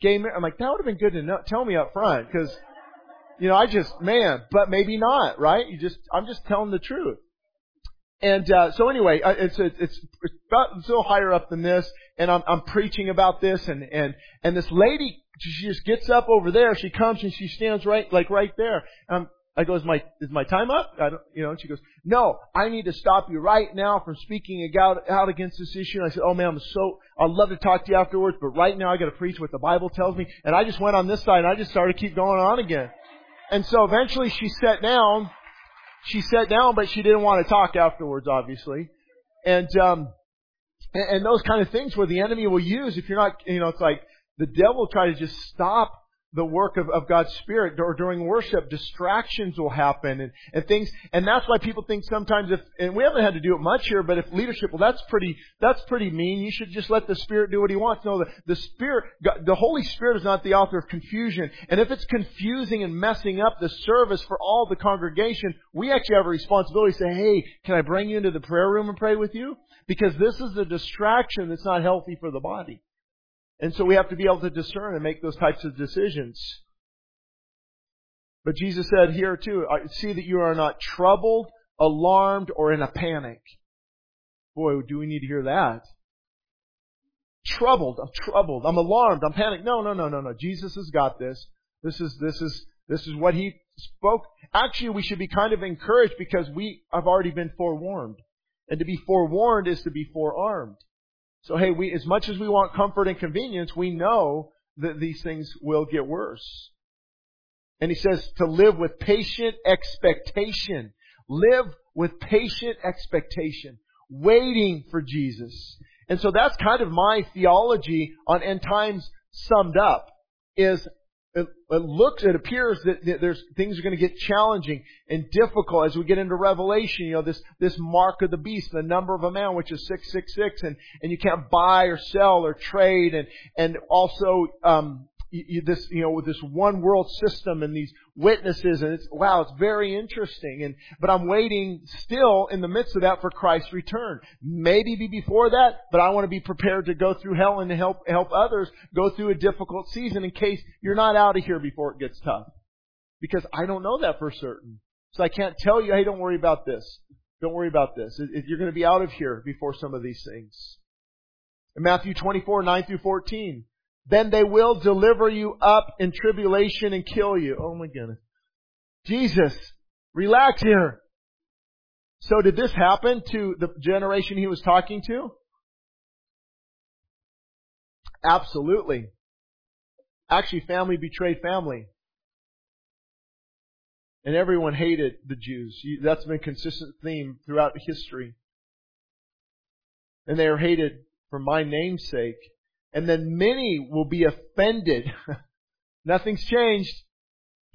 S1: Gay mar- I'm like, that would have been good to know, tell me up front, because, you know, I just, man, but maybe not, right? You just, I'm just telling the truth. And uh, so anyway, uh, it's it's it's about it's a little higher up than this, and I'm I'm preaching about this, and and and this lady, she just gets up over there. She comes and she stands right like right there. And I'm I go, is my, is my time up? I don't, you know, and she goes, no, I need to stop you right now from speaking out, out against this issue. And I said, oh man, I'm so, I'd love to talk to you afterwards, but right now I gotta preach what the Bible tells me. And I just went on this side and I just started to keep going on again. And so eventually she sat down, she sat down, but she didn't want to talk afterwards, obviously. And, um, and, and those kind of things where the enemy will use if you're not, you know, it's like the devil try to just stop the work of, of God's Spirit or during worship, distractions will happen and, and things, and that's why people think sometimes if, and we haven't had to do it much here, but if leadership, well that's pretty, that's pretty mean, you should just let the Spirit do what He wants. No, the, the Spirit, God, the Holy Spirit is not the author of confusion, and if it's confusing and messing up the service for all the congregation, we actually have a responsibility to say, hey, can I bring you into the prayer room and pray with you? Because this is a distraction that's not healthy for the body. And so we have to be able to discern and make those types of decisions. But Jesus said here too, see that you are not troubled, alarmed, or in a panic. Boy, do we need to hear that. Troubled, I'm troubled, I'm alarmed, I'm panicked. No, no, no, no, no. Jesus has got this. This is, this is, this is what he spoke. Actually, we should be kind of encouraged because we have already been forewarned. And to be forewarned is to be forearmed. So hey, we, as much as we want comfort and convenience, we know that these things will get worse. And he says to live with patient expectation. Live with patient expectation. Waiting for Jesus. And so that's kind of my theology on end times summed up is it, it looks, it appears that, that there's things are going to get challenging and difficult as we get into Revelation. You know, this this mark of the beast, the number of a man, which is six six six, and and you can't buy or sell or trade, and and also um, you, this, you know, with this one world system and these witnesses and it's, wow, it's very interesting. And, but I'm waiting still in the midst of that for Christ's return. Maybe be before that, but I want to be prepared to go through hell and to help, help others go through a difficult season in case you're not out of here before it gets tough. Because I don't know that for certain. So I can't tell you, hey, don't worry about this. Don't worry about this. You're going to be out of here before some of these things. In Matthew 24, 9 through 14, then they will deliver you up in tribulation and kill you. Oh my goodness. Jesus, relax here. So did this happen to the generation he was talking to? Absolutely. Actually, family betrayed family. And everyone hated the Jews. That's been a consistent theme throughout history. and they are hated for my name's sake. And then many will be offended. Nothing's changed.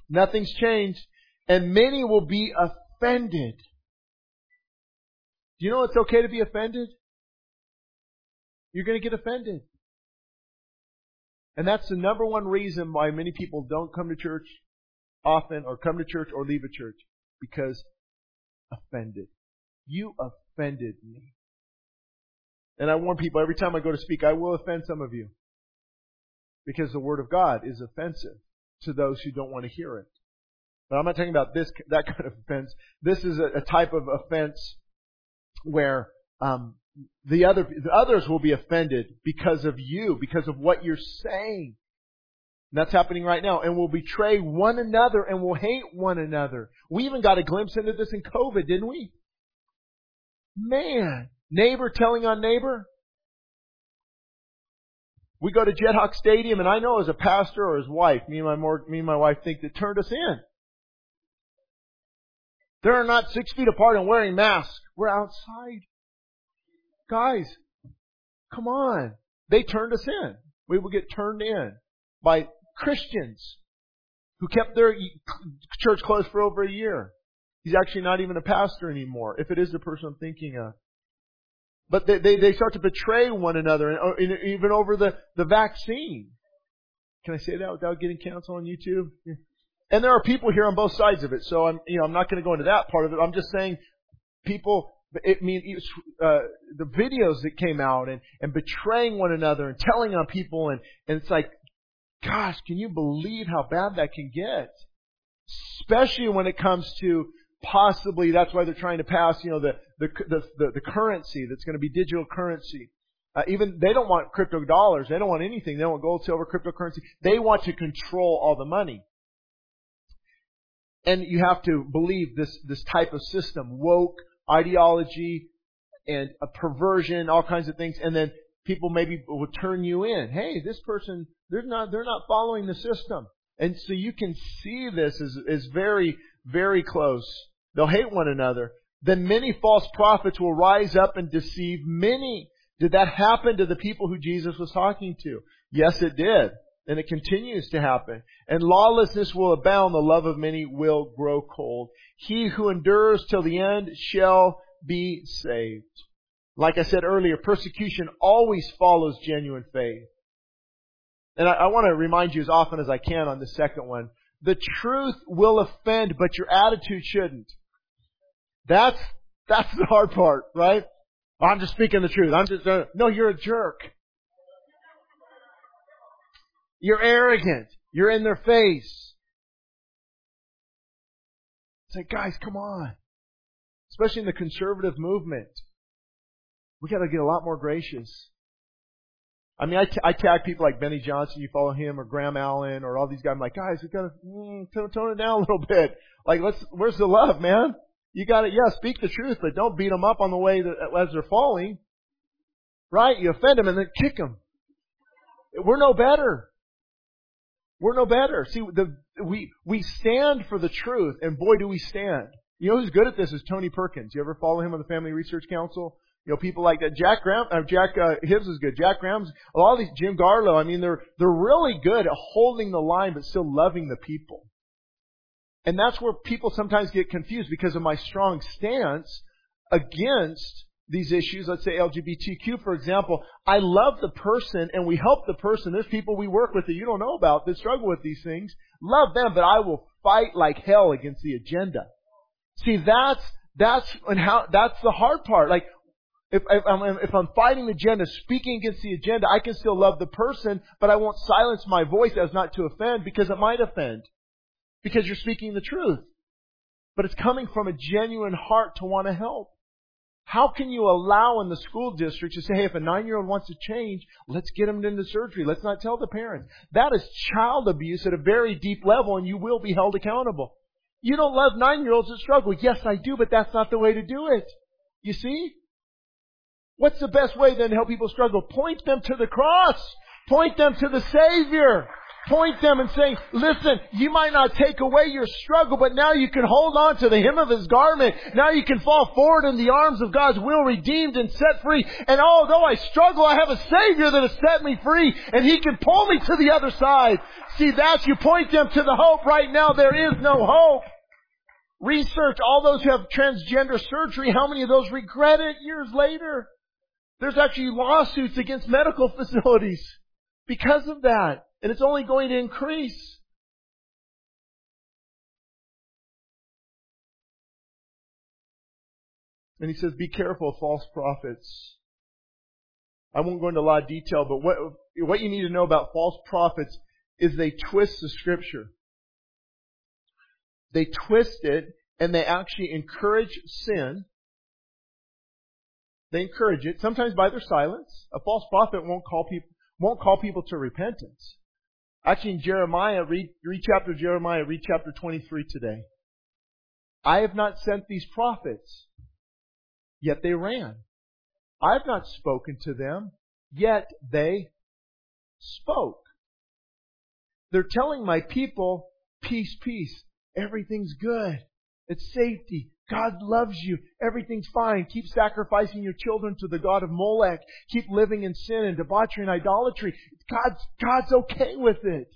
S1: Nothing's changed. And many will be offended. Do you know it's okay to be offended? You're going to get offended. And that's the number one reason why many people don't come to church often or come to church or leave a church. Because offended. You offended me. And I warn people every time I go to speak, I will offend some of you. Because the Word of God is offensive to those who don't want to hear it. But I'm not talking about this, that kind of offense. This is a, a type of offense where, um, the other, the others will be offended because of you, because of what you're saying. And that's happening right now. And we'll betray one another and we'll hate one another. We even got a glimpse into this in COVID, didn't we? Man, neighbor telling on neighbor. We go to Jethawk Stadium and I know as a pastor or his wife, me and my, more, me and my wife think that turned us in. They're not six feet apart and wearing masks. We're outside. Guys, come on. They turned us in. We will get turned in by Christians who kept their church closed for over a year. He's actually not even a pastor anymore, if it is the person I'm thinking of. But they, they, they start to betray one another, and, even over the, the vaccine. Can I say that without getting canceled on YouTube? And there are people here on both sides of it, so I'm, you know, I'm not going to go into that part of it. I'm just saying people it mean uh, the videos that came out and and betraying one another and telling on people and and it's like gosh can you believe how bad that can get especially when it comes to possibly that's why they're trying to pass you know the the the the, currency that's going to be digital currency. Uh, even they don't want crypto dollars. They don't want anything. They don't want gold silver cryptocurrency. They want to control all the money. And you have to believe this this type of system woke ideology and a perversion, all kinds of things, and then people maybe will turn you in. Hey, this person, they're not, they're not following the system. And so you can see this as, as very, very close. They'll hate one another. Then many false prophets will rise up and deceive many. Did that happen to the people who Jesus was talking to? Yes, it did. And it continues to happen. And lawlessness will abound, the love of many will grow cold. He who endures till the end shall be saved. Like I said earlier, persecution always follows genuine faith. And I, I want to remind you as often as I can on the second one. The truth will offend, but your attitude shouldn't. That's, that's the hard part, right? I'm just speaking the truth. I'm just, uh, no, you're a jerk. You're arrogant. You're in their face. Say, guys, come on. Especially in the conservative movement. We gotta get a lot more gracious. I mean, I, t- I tag people like Benny Johnson, you follow him, or Graham Allen, or all these guys. I'm like, guys, we gotta mm, tone, tone it down a little bit. Like, let's, where's the love, man? You gotta, yeah, speak the truth, but don't beat them up on the way that, as they're falling. Right? You offend them and then kick them. We're no better. We're no better. See, the, we, we stand for the truth, and boy do we stand. You know who's good at this is Tony Perkins. You ever follow him on the Family Research Council? You know, people like that. Jack Graham, uh, Jack uh, Hibbs is good. Jack Graham's, a lot of these, Jim Garlow, I mean, they're, they're really good at holding the line, but still loving the people. And that's where people sometimes get confused because of my strong stance against these issues, let's say LGBTQ, for example, I love the person and we help the person. There's people we work with that you don't know about that struggle with these things. Love them, but I will fight like hell against the agenda. See, that's, that's, and how, that's the hard part. Like, if, if, I'm, if I'm fighting the agenda, speaking against the agenda, I can still love the person, but I won't silence my voice as not to offend because it might offend. Because you're speaking the truth. But it's coming from a genuine heart to want to help. How can you allow in the school district to say, hey, if a nine-year-old wants to change, let's get him into surgery. Let's not tell the parents. That is child abuse at a very deep level and you will be held accountable. You don't love nine-year-olds that struggle. Yes, I do, but that's not the way to do it. You see? What's the best way then to help people struggle? Point them to the cross. Point them to the Savior. point them and say, listen, you might not take away your struggle, but now you can hold on to the hem of His garment. Now you can fall forward in the arms of God's will, redeemed and set free. And although I struggle, I have a Savior that has set me free, and He can pull me to the other side. See, that's, you point them to the hope. Right now there is no hope. Research, all those who have transgender surgery, how many of those regret it years later? There's actually lawsuits against medical facilities because of that. And it's only going to increase. And he says, be careful of false prophets. I won't go into a lot of detail, but what, what you need to know about false prophets is they twist the scripture. They twist it and they actually encourage sin. They encourage it, sometimes by their silence. A false prophet won't call people, won't call people to repentance. Actually, in Jeremiah, read, read chapter Jeremiah, read chapter 23 today. I have not sent these prophets, yet they ran. I have not spoken to them, yet they spoke. They're telling my people, peace, peace. Everything's good. It's safety. God loves you. Everything's fine. Keep sacrificing your children to the God of Molech. Keep living in sin and debauchery and idolatry. God's, God's okay with it.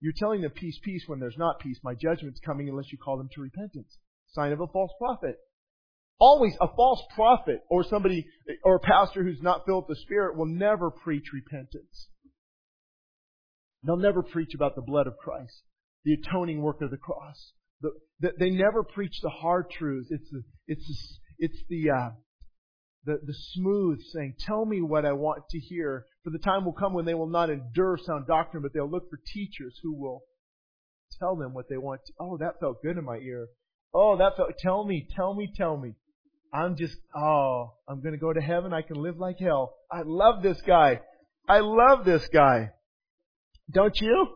S1: You're telling them peace, peace when there's not peace. My judgment's coming unless you call them to repentance. Sign of a false prophet. Always a false prophet or somebody or a pastor who's not filled with the Spirit will never preach repentance. They'll never preach about the blood of Christ, the atoning work of the cross. The, the, they never preach the hard truths. It's the, it's the, it's the, uh, the, the smooth saying, tell me what I want to hear. For the time will come when they will not endure sound doctrine, but they'll look for teachers who will tell them what they want to. Oh, that felt good in my ear. Oh, that felt, tell me, tell me, tell me. I'm just, oh, I'm gonna go to heaven. I can live like hell. I love this guy. I love this guy. Don't you?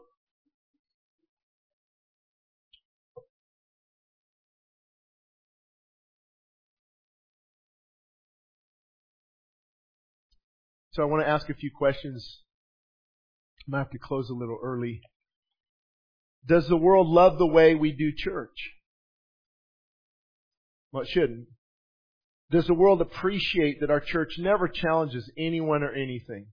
S1: So I want to ask a few questions. I might have to close a little early. Does the world love the way we do church? Well, it shouldn't. Does the world appreciate that our church never challenges anyone or anything?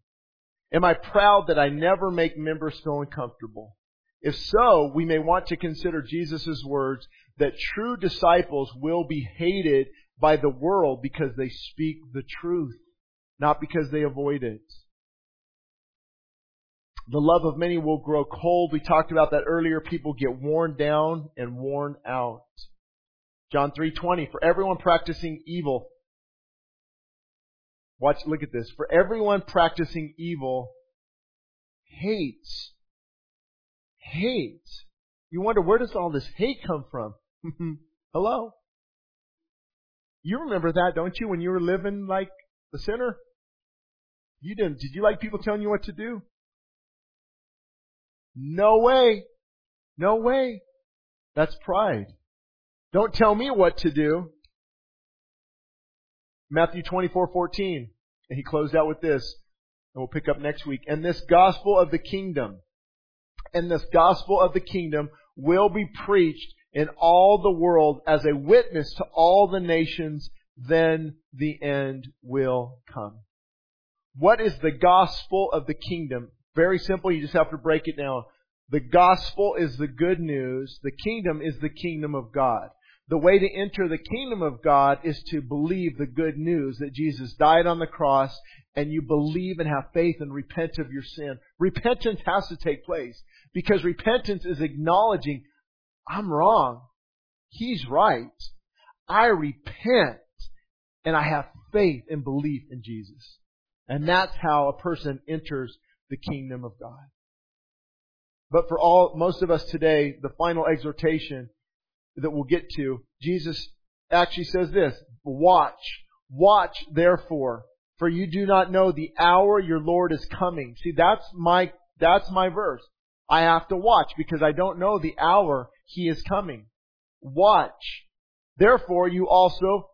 S1: Am I proud that I never make members feel uncomfortable? If so, we may want to consider Jesus' words that true disciples will be hated by the world because they speak the truth not because they avoid it. The love of many will grow cold. We talked about that earlier. People get worn down and worn out. John 3:20 for everyone practicing evil. Watch look at this. For everyone practicing evil hates hates. You wonder where does all this hate come from? Hello? You remember that, don't you, when you were living like the sinner? You didn't. Did you like people telling you what to do? No way. No way. That's pride. Don't tell me what to do. Matthew 24:14. And he closed out with this, and we'll pick up next week. And this gospel of the kingdom, and this gospel of the kingdom will be preached in all the world as a witness to all the nations, then the end will come. What is the gospel of the kingdom? Very simple, you just have to break it down. The gospel is the good news. The kingdom is the kingdom of God. The way to enter the kingdom of God is to believe the good news that Jesus died on the cross and you believe and have faith and repent of your sin. Repentance has to take place because repentance is acknowledging, I'm wrong. He's right. I repent and I have faith and belief in Jesus. And that's how a person enters the kingdom of God. But for all, most of us today, the final exhortation that we'll get to, Jesus actually says this, watch, watch therefore, for you do not know the hour your Lord is coming. See, that's my, that's my verse. I have to watch because I don't know the hour he is coming. Watch. Therefore you also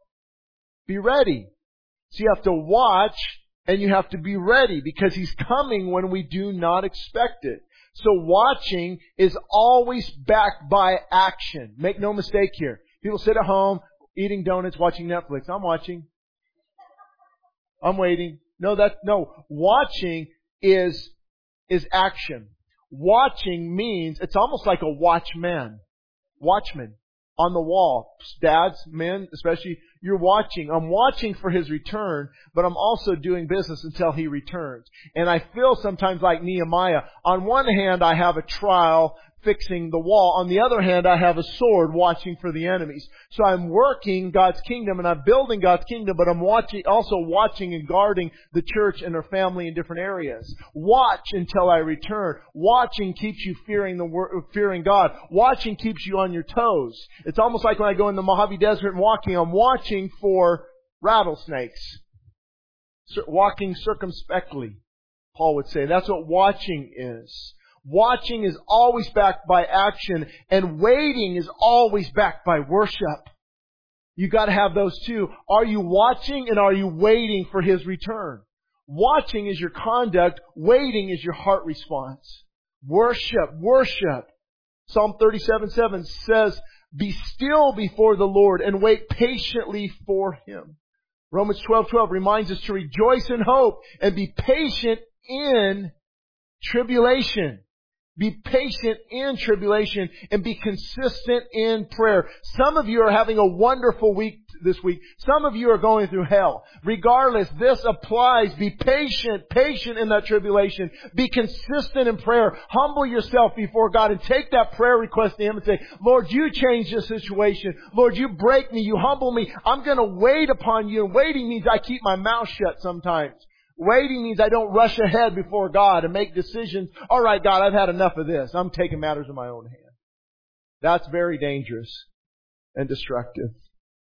S1: be ready. So you have to watch and you have to be ready because He's coming when we do not expect it. So watching is always backed by action. Make no mistake here. People sit at home, eating donuts, watching Netflix. I'm watching. I'm waiting. No, that, no. Watching is, is action. Watching means, it's almost like a watchman. Watchman on the wall. Dads, men, especially, you're watching. I'm watching for his return, but I'm also doing business until he returns. And I feel sometimes like Nehemiah. On one hand, I have a trial fixing the wall. On the other hand, I have a sword watching for the enemies. So I'm working God's kingdom and I'm building God's kingdom, but I'm watching, also watching and guarding the church and her family in different areas. Watch until I return. Watching keeps you fearing the word, fearing God. Watching keeps you on your toes. It's almost like when I go in the Mojave Desert and walking, I'm watching for rattlesnakes. Walking circumspectly, Paul would say. That's what watching is. Watching is always backed by action and waiting is always backed by worship. You gotta have those two. Are you watching and are you waiting for His return? Watching is your conduct, waiting is your heart response. Worship, worship. Psalm 37, 7 says, be still before the Lord and wait patiently for Him. Romans 12, 12 reminds us to rejoice in hope and be patient in tribulation. Be patient in tribulation and be consistent in prayer. Some of you are having a wonderful week this week. Some of you are going through hell. Regardless, this applies. Be patient, patient in that tribulation. Be consistent in prayer. Humble yourself before God and take that prayer request to Him and say, Lord, you change this situation. Lord, you break me. You humble me. I'm going to wait upon you. And waiting means I keep my mouth shut sometimes. Waiting means I don't rush ahead before God and make decisions. All right, God, I've had enough of this. I'm taking matters in my own hand. That's very dangerous and destructive.